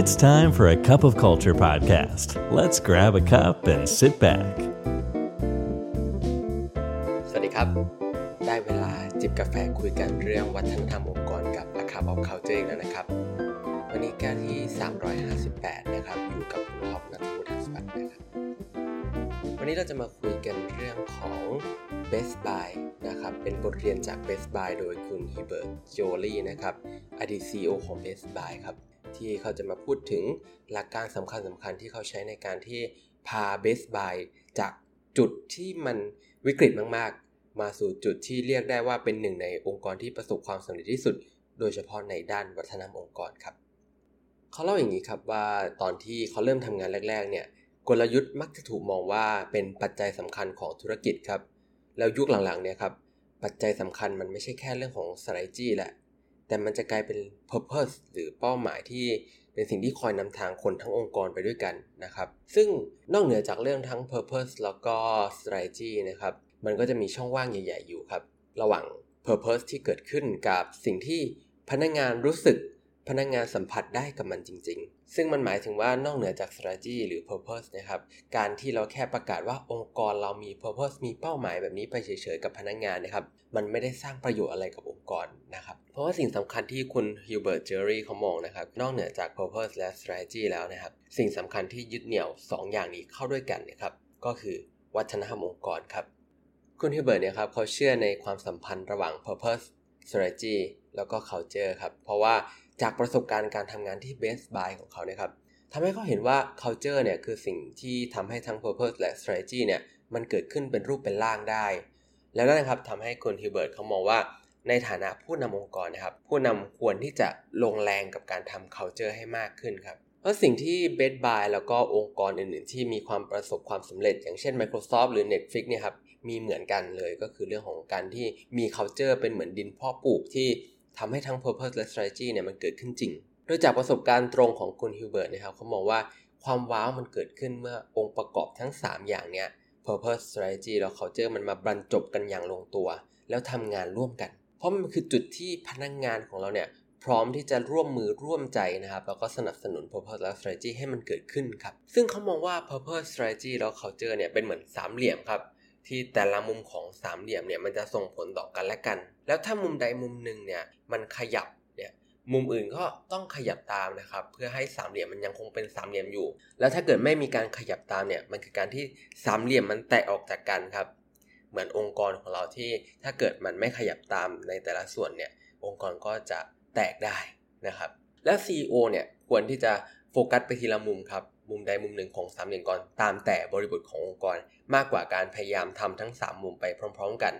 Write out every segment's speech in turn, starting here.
It's time for a cup of culture podcast. Let's grab a cup and sit back. สวัสดีครับ ได้เวลาจิบกาแฟคุยกันเรื่องวัฒนธรรมองค์กรกับ A Cup of Culture อีกแล้วนะครับ วันนี้การที่ 358 นะครับ อยู่กับคุณท็อปนัทวุฒิสวัสดิ์นะครับ วันนี้เราจะมาคุยกันเรื่องของ Best Buy นะครับ เป็นบทเรียนจาก Best Buy โดยคุณฮิเบิร์ตโจลี่นะครับ อดีต CEO ของ Best Buy ครับ ที่เขาจะมาพูดถึงหลักการสำคัญสำคัญที่เขาใช้ในการที่พา Best Buy จากจุดที่มันวิกฤตมากๆ มาสู่จุดที่เรียกได้ว่าเป็นหนึ่งในองค์กรที่ประสบความสำเร็จที่สุด โดยเฉพาะในด้านวัฒนธรรมองค์กรครับเขาเล่าอย่างนี้ครับว่าตอนที่เขาเริ่มทำงานแรก ๆ เนี่ยกลยุทธ์มักจะถูกมองว่าเป็นปัจจัยสำคัญของธุรกิจครับ แล้วยุคหลังๆเนี่ยครับปัจจัยสำคัญมันไม่ใช่แค่เรื่องของ strategy แหละ แต่มันจะกลายเป็น purpose หรือเป้าหมายที่เป็นสิ่งที่คอยนำทางคนทั้งองค์กรไปด้วยกันนะครับ ซึ่งนอกเหนือจากเรื่องทั้ง purpose แล้วก็ strategy นะครับ มันก็จะมีช่องว่างใหญ่ ๆ อยู่ครับ ระหว่าง purpose ที่เกิดขึ้นกับสิ่งที่พนักงานรู้สึกพนักงานสัมผัสได้กับมันจริง ๆ ซึ่งมันหมายถึงว่านอกเหนือจาก strategy หรือ purpose นะครับ การที่เราแค่ประกาศว่าองค์กรเรามี purpose มีเป้าหมายแบบนี้ไปเฉยๆ กับพนักงานนะครับ มันไม่ได้สร้างประโยชน์อะไรกับองค์กรนะครับ เพราะว่าสิ่งสำคัญที่คุณฮิวเบิร์ตเจอรี่เขามองนะครับ นอกเหนือจาก purpose และ strategy แล้วนะครับ สิ่งสำคัญที่ยึดเหนี่ยว 2 อย่างนี้เข้าด้วยกันนะครับ ก็คือวัฒนธรรมองค์กรครับ คุณฮิวเบิร์ตเนี่ยครับเขาเชื่อในความสัมพันธ์ระหว่าง purpose strategy แล้วก็ culture ครับ เพราะว่าจากประสบการณ์การทำงานที่ Best Buy ของเขาเนี่ยครับทำให้เขาเห็นว่า culture เนี่ยคือสิ่งที่ทำให้ทั้ง purpose และ strategy เนี่ยมันเกิดขึ้นเป็นรูปเป็นร่างได้ แล้วนั่นนะครับทำให้คุณฮิวเบิร์ตเขามองว่า ในฐานะผู้นำองค์กรนะครับ ผู้นำควรที่จะลงแรงกับการทำ culture ให้มากขึ้นครับเพราะสิ่งที่ Best Buy แล้วก็องค์กรอื่นๆ ที่มีความประสบความสำเร็จ อย่างเช่น Microsoft หรือ Netflix เนี่ยครับมีเหมือนกันเลยก็คือเรื่องของการที่มี culture เป็นเหมือนดินพ่อปลูกที่ทำให้ทั้ง purpose และ strategy เนี่ยมันเกิดขึ้นจริง โดยจากประสบการณ์ตรงของคุณฮิวเบิร์ตนะครับเขามองว่าความว้าวมันเกิดขึ้นเมื่อองค์ประกอบทั้ง 3 อย่างเนี้ย purpose strategy แล้ว culture มันมาบรรจบกันอย่างลงตัว แล้วทำงานร่วมกัน ราะมันคือจุดที่พนักงงานของเราเนี่ยพร้อมที่จะร่วมมือร่วมใจนะครับ แล้วก็สนับสนุน purpose และ strategy ให้มันเกิดขึ้นครับ ซึ่งเขามองว่า purpose strategy แล้ว culture เนี่ยเป็นเหมือนสามเหลี่ยมครับ ที่แต่ละมุมของสามเหลี่ยมเนี่ยมันจะส่งผลต่อกันและกัน แล้วถ้ามุมใดมุมหนึ่งเนี่ยมันขยับเนี่ยมุมอื่นก็ต้องขยับตามนะครับ เพื่อให้สามเหลี่ยมมันยังคงเป็นสามเหลี่ยมอยู่ แล้วถ้าเกิดไม่มีการขยับตามเนี่ยมันคือการที่สามเหลี่ยมมันแตกออกจากกันครับ เหมือนองค์กรของเราที่ถ้าเกิดมันไม่ขยับตามในแต่ละส่วนเนี่ยองค์กรก็จะแตกได้นะครับ และ CEO เนี่ยควรที่จะโฟกัสไปทีละมุมครับมุมใดมุมหนึ่งของสามเหลี่ยมก่อนตามแต่บริบทขององค์กร มากกว่าการพยายามทำทั้ง 3 มุมไปพร้อม ๆ กัน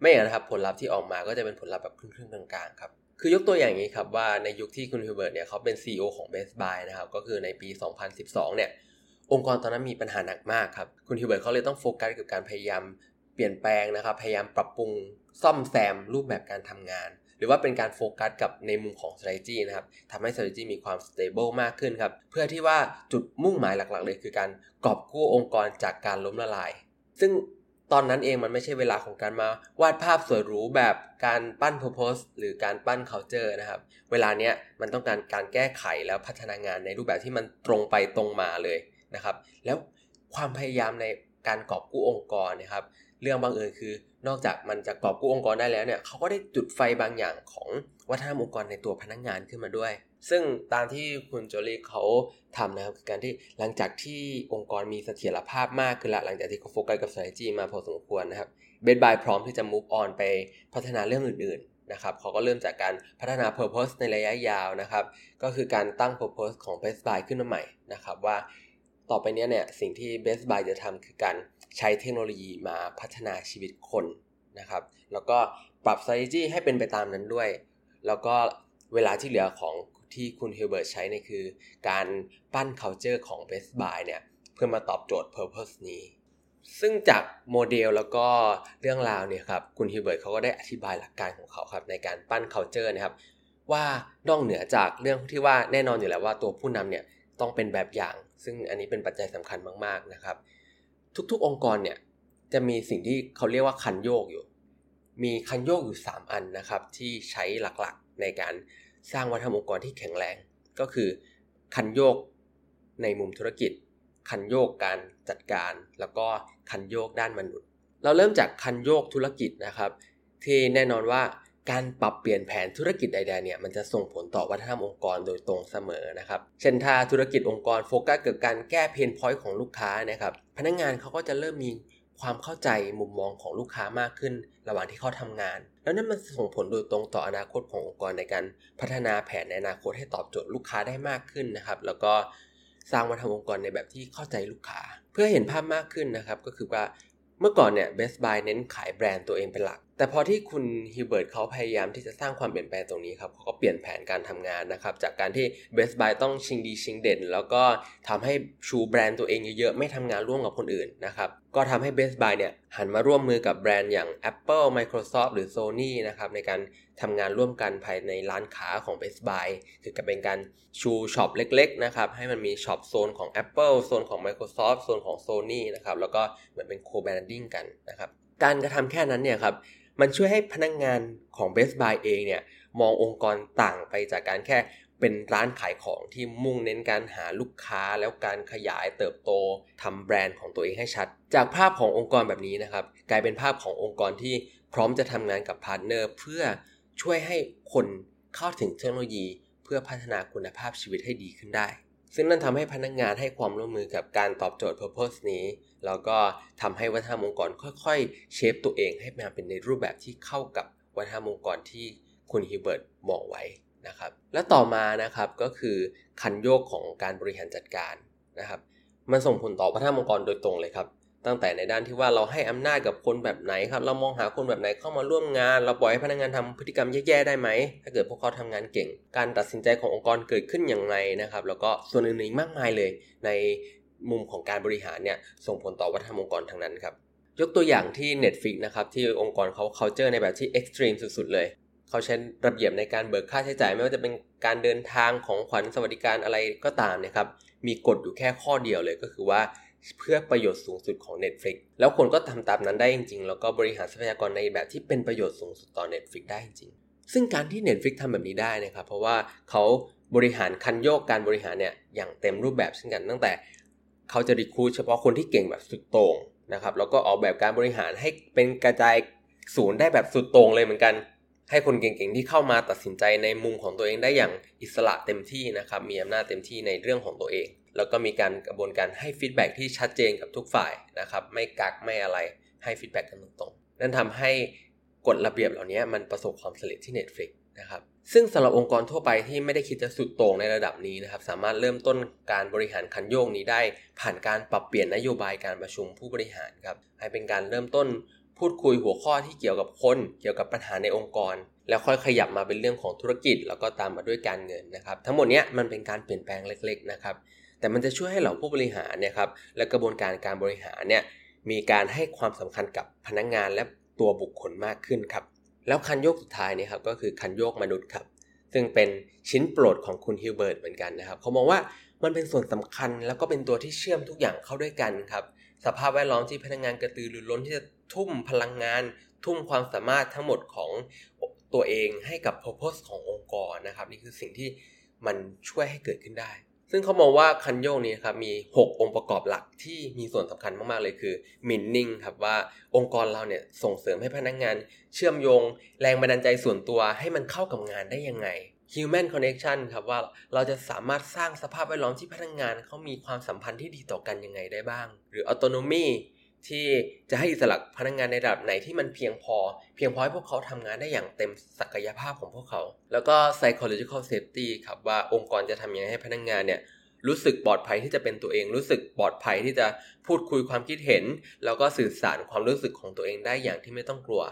ไม่อย่างนั้นครับผลลัพธ์ที่ออกมาก็จะเป็นผลลัพธ์แบบครึ่งๆกลางๆครับคือยกตัวอย่างนี้ครับว่าในยุคที่คุณฮิวเบิร์ตเนี่ยเขาเป็น CEO ของ Best Buy นะครับก็คือในปี 2012 เนี่ยองค์กรตอนนั้นมีปัญหาหนักมากครับคุณฮิวเบิร์ตเขาเลยต้องโฟกัสกับการพยายาม เปลี่ยนแปลงนะครับ พยายามปรับปรุงซ่อมแซมรูปแบบการทำงาน หรือว่าเป็นการโฟกัสกับในมุมของ strategy นะครับทำให้ strategy มีความ stable มากขึ้นครับ เพื่อที่ว่าจุดมุ่งหมายหลักๆ เลยคือการกอบกู้องค์กรจากการล้มละลาย ซึ่งตอนนั้นเองมันไม่ใช่เวลาของการมาวาดภาพสวยหรูแบบการปั้น purpose หรือการปั้น culture นะครับ เวลาเนี้ยมันต้องการการแก้ไขแล้วพัฒนางานในรูปแบบที่มันตรงไปตรงมาเลยนะครับ แล้วความพยายามในการกอบกู้องค์กรนะครับ เรื่องบางเอิญคือ นอกจากมันจะกอบกู้องค์กรได้แล้วเนี่ยเขาก็ได้จุดไฟบางอย่างของวัฒนธรรมองค์กรในตัวพนักงงานขึ้นมาด้วย ซึ่งตามที่คุณโจลีเขาทำนะครับคือการที่หลังจากที่องค์กรมีเสถียรภาพมากขึ้นละหลังจากที่เขาโฟกัสกับ strategy มาพอสมควรนะครับเบสบายพร้อมที่จะ move on ไปพัฒนาเรื่องอื่นๆนะครับเขาก็เริ่มจากการพัฒนา purpose ในระยะยาวนะครับ ก็คือการตั้ง purpose ของ Best Buy ขึ้นมาใหม่นะครับว่า ต่อไปนี้เนี่ยสิ่งที่ Best Buy จะทำคือการใช้เทคโนโลยีมาพัฒนาชีวิตคนนะครับ แล้วก็ปรับ strategy ให้เป็นไปตามนั้นด้วย แล้วก็เวลาที่เหลือของที่คุณฮิวเบิร์ตใช้เนี่ยคือ การปั้น culture ของ Best Buy เนี่ยเพื่อมาตอบโจทย์ purpose นี้ ซึ่งจากโมเดลแล้วก็เรื่องราวเนี่ยครับคุณฮิวเบิร์ตเขาก็ได้อธิบายหลักการของเขาครับในการปั้น culture นะครับว่านอกเหนือจากเรื่องที่ว่าแน่นอนอยู่แล้วว่าตัวผู้นำเนี่ย ต้องเป็นแบบอย่าง ซึ่งอันนี้เป็นปัจจัยสำคัญมาก ๆนะครับ ทุกๆองค์กรเนี่ยจะมีสิ่งที่เขาเรียกว่าคันโยกอยู่ มีคันโยกอยู่ 3 อันนะครับที่ใช้หลักๆในการสร้างวัฒนธรรมองค์กรที่แข็งแรง ก็คือคันโยกในมุมธุรกิจ คันโยกการจัดการ แล้วก็คันโยกด้านมนุษย์ เราเริ่มจากคันโยกธุรกิจนะครับ ที่แน่นอนว่า การปรับเปลี่ยนแผนธุรกิจใดๆเนี่ยมันจะส่งผลต่อวัฒนธรรมองค์กรโดยตรงเสมอนะครับ เช่นถ้าธุรกิจองค์กรโฟกัสกับการแก้ pain point ของลูกค้านะครับ พนักงานเขาก็จะเริ่มมีความเข้าใจมุมมองของลูกค้ามากขึ้น ระหว่างที่เขาทำงาน แล้วนั่นมันส่งผลโดยตรงต่ออนาคตขององค์กรในการพัฒนาแผนในอนาคตให้ตอบโจทย์ลูกค้าได้มากขึ้นนะครับ แล้วก็สร้างวัฒนธรรมองค์กรในแบบที่เข้าใจลูกค้า เพื่อเห็นภาพมากขึ้นนะครับ ก็คือว่าเมื่อก่อนเนี่ย Best Buy เน้นขายแบรนด์ตัวเองเป็นหลักแต่พอที่คุณฮิวเบิร์ตเขาพยายามที่จะสร้างความเปลี่ยนแปลงตรงนี้ครับเขาก็เปลี่ยนแผนการทำงานนะครับ จากการที่ Best Buy ต้องชิงดีชิงเด่น แล้วก็ทำให้ชูแบรนด์ตัวเองเยอะๆ ไม่ทำงานร่วมกับคนอื่นนะครับ ก็ทำให้ Best Buy เนี่ยหันมาร่วมมือกับแบรนด์อย่าง Apple Microsoft หรือ Sony นะครับในการทำงานร่วมกันภายในร้านค้าของ Best Buy คือกับเป็นการชูช็อปเล็กๆนะครับให้มันมีช็อปโซนของ Apple โซนของ Microsoft โซนของ Sony นะครับแล้วก็เหมือนเป็น co-branding กันนะครับการกระทำแค่นั้นเนี่ยครับ มันช่วยให้พนักงานของ Best Buy เองเนี่ยมององค์กรต่างไปจากการแค่เป็นร้านขายของที่มุ่งเน้นการหาลูกค้าแล้วการขยายเติบโตทำแบรนด์ของตัวเองให้ชัด จากภาพขององค์กรแบบนี้นะครับ กลายเป็นภาพขององค์กรที่พร้อมจะทำงานกับพาร์ทเนอร์เพื่อช่วยให้คนเข้าถึงเทคโนโลยี เพื่อพัฒนาคุณภาพชีวิตให้ดีขึ้นได้ ซึ่งนั่นทำให้พนักงานให้ความร่วมมือกับการตอบโจทย์ Purpose นี้ แล้วก็ทำให้วัฒนธรรมองค์กรค่อยๆ เชฟตัวเองให้มาเป็นในรูปแบบที่เข้ากับวัฒนธรรมองค์กรที่คุณฮิวเบิร์ตมองไว้นะครับและต่อมานะครับก็คือคันโยกของการบริหารจัดการนะครับมันส่งผลต่อวัฒนธรรมองค์กรโดยตรงเลยครับ ตั้งแต่ในด้านที่ว่าเราให้อำนาจกับคนแบบไหนครับ เรามองหาคนแบบไหนเข้ามาร่วมงาน เราปล่อยให้พนักงานทำพฤติกรรมแย่ๆได้ไหม ถ้าเกิดพวกเขาทำงานเก่ง การตัดสินใจขององค์กรเกิดขึ้นอย่างไรนะครับ แล้วก็ส่วนอื่นๆมากมายเลย ในมุมของการบริหารเนี่ยส่งผลต่อวัฒนธรรมองค์กรทั้งนั้นครับ ยกตัวอย่างที่ Netflix นะครับที่องค์กรเขา culture ในแบบที่ extreme สุดๆเลยเขาใช้ระเบียบในการเบิกค่าใช้จ่ายไม่ว่าจะเป็นการเดินทางของขวัญสวัสดิการอะไรก็ตามนะครับ มีกฎอยู่แค่ข้อเดียวเลยก็คือว่า เพื่อประโยชน์สูงสุดของ Netflix แล้วคนก็ทำตามนั้นได้จริงๆ แล้วก็บริหารทรัพยากรในแบบที่เป็นประโยชน์สูงสุดต่อ Netflix ได้จริง ซึ่งการที่ Netflix ทำแบบนี้ได้นะครับ เพราะว่าเขาบริหารคันโยกการบริหารเนี่ยอย่างเต็มรูปแบบเช่นกัน ตั้งแต่เขาจะ recruit เฉพาะคนที่เก่งแบบสุดโต่งนะครับแล้วก็ออกแบบการบริหารให้เป็นกระจายศูนย์ได้แบบสุดโต่งเลยเหมือนกัน ให้คนเก่งๆที่เข้ามาตัดสินใจในมุมของตัวเองได้อย่างอิสระเต็มที่นะครับมีอำนาจเต็มที่ในเรื่องของตัวเอง แล้วก็มีการกระบวนการให้ feedback ที่ชัดเจนกับทุกฝ่ายนะครับไม่กักไม่อะไรให้ feedback กันตรงๆนั่นทำให้กฎระเบียบเหล่านี้มันประสบความสำเร็จที่ Netflix นะครับซึ่งสำหรับองค์กรทั่วไปที่ไม่ได้คิดจะสุดโต่งในระดับนี้นะครับสามารถเริ่มต้นการบริหารคันโยกนี้ได้ ผ่านการปรับเปลี่ยนนโยบายการประชุมผู้บริหารครับให้เป็นการเริ่มต้นพูดคุยหัวข้อที่เกี่ยวกับคนเกี่ยวกับปัญหาในองค์กร แล้วค่อยขยับมาเป็นเรื่องของธุรกิจ แล้วก็ตามมาด้วยการเงินนะครับ ทั้งหมดนี้มันเป็นการเปลี่ยนแปลงเล็ก ๆ นะครับ แต่มันจะช่วยให้เหล่าผู้บริหารเนี่ยครับและกระบวนการการบริหารเนี่ยมีการให้ความสำคัญกับพนักงงานและตัวบุคคลมากขึ้นครับ แล้วคันโยกสุดท้ายเนี่ยครับก็คือคันโยกมนุษย์ครับ ซึ่งเป็นชิ้นโปรดของคุณฮิวเบิร์ตเหมือนกันนะครับเขามองว่ามันเป็นส่วนสำคัญแล้วก็เป็นตัวที่เชื่อมทุกอย่างเข้าด้วยกันครับ สภาพแวดล้อมที่พนักงานกระตือรือร้นที่จะทุ่มพลังงาน ทุ่มความสามารถทั้งหมดของตัวเองให้กับ purpose ขององค์กรนะครับ นี่คือสิ่งที่มันช่วยให้เกิดขึ้นได้ ซึ่งเขามองว่าคันโยกนี้ครับมี 6 องค์ประกอบหลักที่มีส่วนสำคัญมาก ๆ เลยคือมินนิ่งครับว่าองค์กรเราเนี่ยส่งเสริมให้พนักงงาน เชื่อมโยง แรงบันดาลใจส่วนตัวให้มันเข้ากับงานได้ยังไง Human Connection ครับว่าเราจะสามารถสร้างสภาพแวดล้อมที่พนักงงานเขามีความสัมพันธ์ที่ดีต่อกันยังไงได้บ้าง หรือ Autonomy ที่จะให้อิสระพนักงงานในระดับไหนที่มันเพียงพอ เพียงพอให้พวกเขาทำงานได้อย่างเต็มศักยภาพของพวกเขา แล้วก็ psychological safety ครับว่าองค์กรจะทำยังไงให้พนักงงานเนี่ยรู้สึกปลอดภัยที่จะเป็นตัวเอง รู้สึกปลอดภัยที่จะพูดคุยความคิดเห็น แล้วก็สื่อสารความรู้สึกของตัวเองได้อย่างที่ไม่ต้องกลัว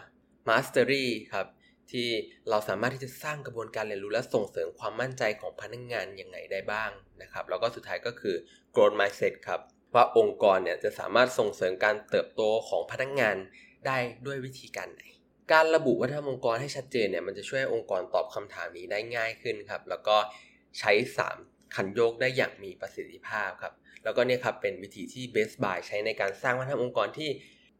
Mastery ครับที่เราสามารถที่จะสร้างกระบวนการเรียนรู้และส่งเสริมความมั่นใจของพนักงงานยังไงได้บ้างนะครับแล้วก็สุดท้ายก็คือ growth mindset ครับ ว่าองค์กรเนี่ยจะสามารถส่งเสริมการเติบโตของพนักงงานได้ด้วยวิธีการไหน การระบุวัฒนธรรมองค์กรให้ชัดเจนเนี่ยมันจะช่วยองค์กรตอบคำถามนี้ได้ง่ายขึ้นครับ แล้วก็ใช้ 3 ขันโยกได้อย่างมีประสิทธิภาพครับ แล้วก็เนี่ยครับเป็นวิธีที่ Best Buy ใช้ในการสร้างวัฒนธรรมองค์กรที่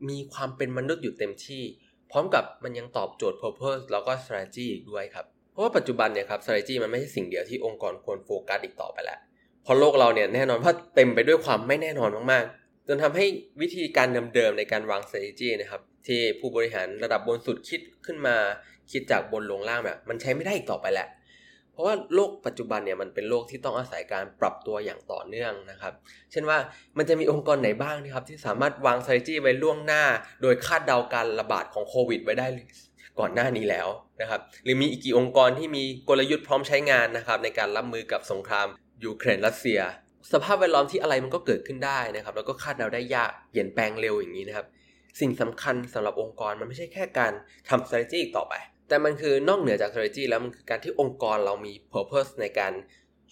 มีความเป็นมนุษย์อยู่เต็มที่ พร้อมกับมันยังตอบโจทย์ Purpose แล้วก็ Strategy อีกด้วยครับ เพราะว่าปัจจุบันเนี่ยครับ Strategy มันไม่ใช่สิ่งเดียวที่องค์กรควรโฟกัสอีกต่อไปแล้ว เพราะโลกเราเนี่ยแน่นอนว่าเต็มไปด้วยความไม่แน่นอนมากๆ จนทำให้วิธีการเดิมๆในการวาง strategy นะครับที่ผู้บริหารระดับบนสุดคิดขึ้นมา คิดจากบนลงล่างแบบมันใช้ไม่ได้อีกต่อไปแล้วเพราะว่าโลกปัจจุบันเนี่ยมันเป็นโลกที่ต้องอาศัยการปรับตัวอย่างต่อเนื่องนะครับ เช่นว่ามันจะมีองค์กรไหนบ้างนะครับที่สามารถวาง strategy ไว้ล่วงหน้า โดยคาดเดาการระบาดของโควิดไว้ได้ก่อนหน้านี้แล้วนะครับ หรือมีอีกกี่องค์กรที่มีกลยุทธ์พร้อมใช้งานนะครับในการรับมือกับสงคราม ยูเครนรัสเซีย สภาพแวดล้อมที่อะไรมันก็เกิดขึ้นได้นะครับ แล้วก็คาดเดาได้ยากเปลี่ยนแปลงเร็วอย่างนี้นะครับ สิ่งสำคัญสำหรับองค์กรมันไม่ใช่แค่การทำ strategy อีกต่อไป แต่มันคือนอกเหนือจาก strategy แล้วมันคือการที่องค์กรเรามี purpose ในการ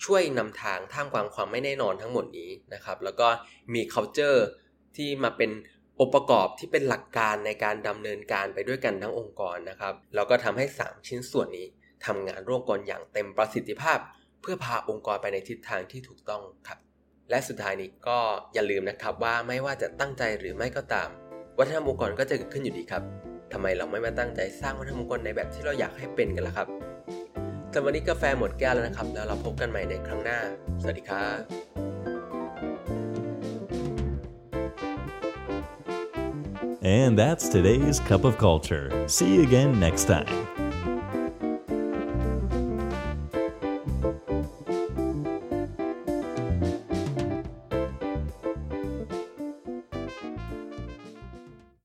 ช่วยนำทางท่ามกลางความไม่แน่นอนทั้งหมดนี้นะครับ แล้วก็มี culture ที่มาเป็นองค์ประกอบที่เป็นหลักการในการดำเนินการไปด้วยกันทั้งองค์กรนะครับ แล้วก็ทำให้ 3 ชิ้นส่วนนี้ทำงานร่วมกันอย่างเต็มประสิทธิภาพ เพื่อพาองค์กรไปในทิศทางที่ถูกต้องครับ และสุดท้ายนี้ก็อย่าลืมนะครับว่าไม่ว่าจะตั้งใจหรือไม่ก็ตาม วัฒนธรรมองค์กรก็จะเกิดขึ้นอยู่ดีครับทำไมเราไม่มาตั้งใจสร้างวัฒนธรรมองค์กรในแบบที่เราอยากให้เป็นกันล่ะครับสำหรับวันนี้กาแฟหมดแก้วแล้วนะครับ แล้วเราพบกันใหม่ในครั้งหน้า สวัสดีครับ And that's today's Cup of Culture. See you again next time.